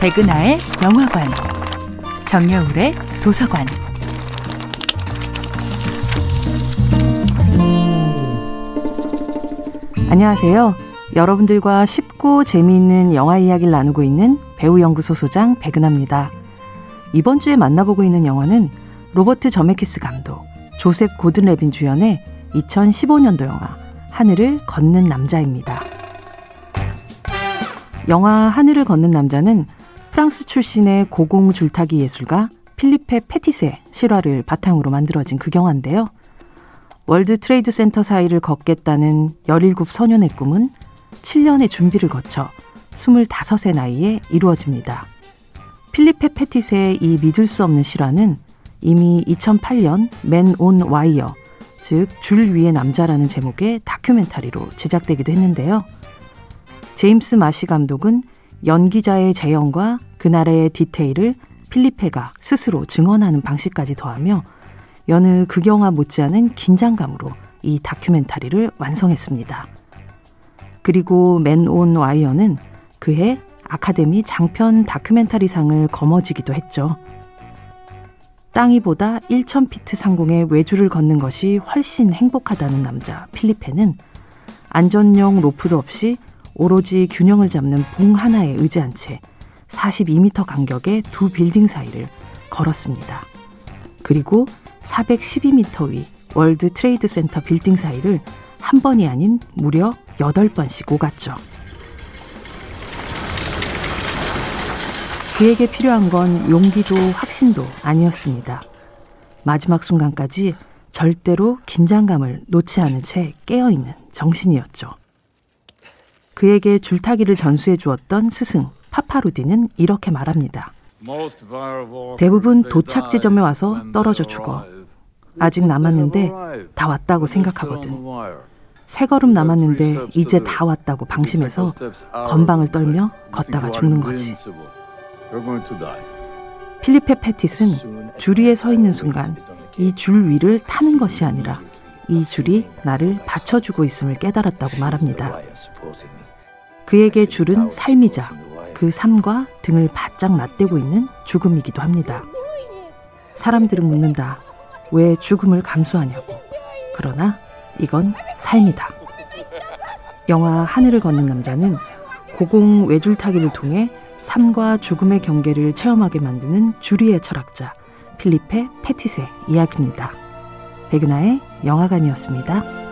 백은하의 영화관, 정여울의 도서관. 안녕하세요. 여러분들과 쉽고 재미있는 영화 이야기를 나누고 있는 배우 연구소 소장 백은하입니다. 이번 주에 만나보고 있는 영화는 로버트 저메키스 감독, 조셉 고든 레빈 주연의 2015년도 영화 하늘을 걷는 남자입니다. 영화 하늘을 걷는 남자는 프랑스 출신의 고공 줄타기 예술가 필리페 페티의 실화를 바탕으로 만들어진 극영화인데요. 월드 트레이드 센터 사이를 걷겠다는 17 소년의 꿈은 7년의 준비를 거쳐 25의 나이에 이루어집니다. 필리페 페티의 이 믿을 수 없는 실화는 이미 2008년 Man on Wire, 즉 줄 위의 남자라는 제목의 다큐멘터리로 제작되기도 했는데요. 제임스 마시 감독은 연기자의 재연과 그날의 디테일을 필리페가 스스로 증언하는 방식까지 더하며 여느 극영화 못지않은 긴장감으로 이 다큐멘터리를 완성했습니다. 그리고 맨 온 와이어는 그해 아카데미 장편 다큐멘터리상을 거머쥐기도 했죠. 땅이보다 1,000피트 상공의 외주를 걷는 것이 훨씬 행복하다는 남자 필리페는 안전용 로프도 없이 오로지 균형을 잡는 봉 하나에 의지한 채 42m 간격의 두 빌딩 사이를 걸었습니다. 그리고 412m 위 월드 트레이드 센터 빌딩 사이를 한 번이 아닌 무려 8번씩 오갔죠. 그에게 필요한 건 용기도 확신도 아니었습니다. 마지막 순간까지 절대로 긴장감을 놓지 않은 채 깨어있는 정신이었죠. 그에게 줄타기를 전수해 주었던 스승 파파루디는 이렇게 말합니다. 대부분 도착 지점에 와서 떨어져 죽어. 아직 남았는데 다 왔다고 생각하거든. 세 걸음 남았는데 이제 다 왔다고 방심해서 건방을 떨며 걷다가 죽는 거지. 필리페 패티스는 줄 위에 서 있는 순간 이 줄 위를 타는 것이 아니라 이 줄이 나를 받쳐주고 있음을 깨달았다고 말합니다. 그에게 줄은 삶이자 그 삶과 등을 바짝 맞대고 있는 죽음이기도 합니다. 사람들은 묻는다. 왜 죽음을 감수하냐고. 그러나 이건 삶이다. 영화 하늘을 걷는 남자는 고공 외줄타기를 통해 삶과 죽음의 경계를 체험하게 만드는 주리의 철학자 필리페 페티세 이야기입니다. 백은하의 영화관이었습니다.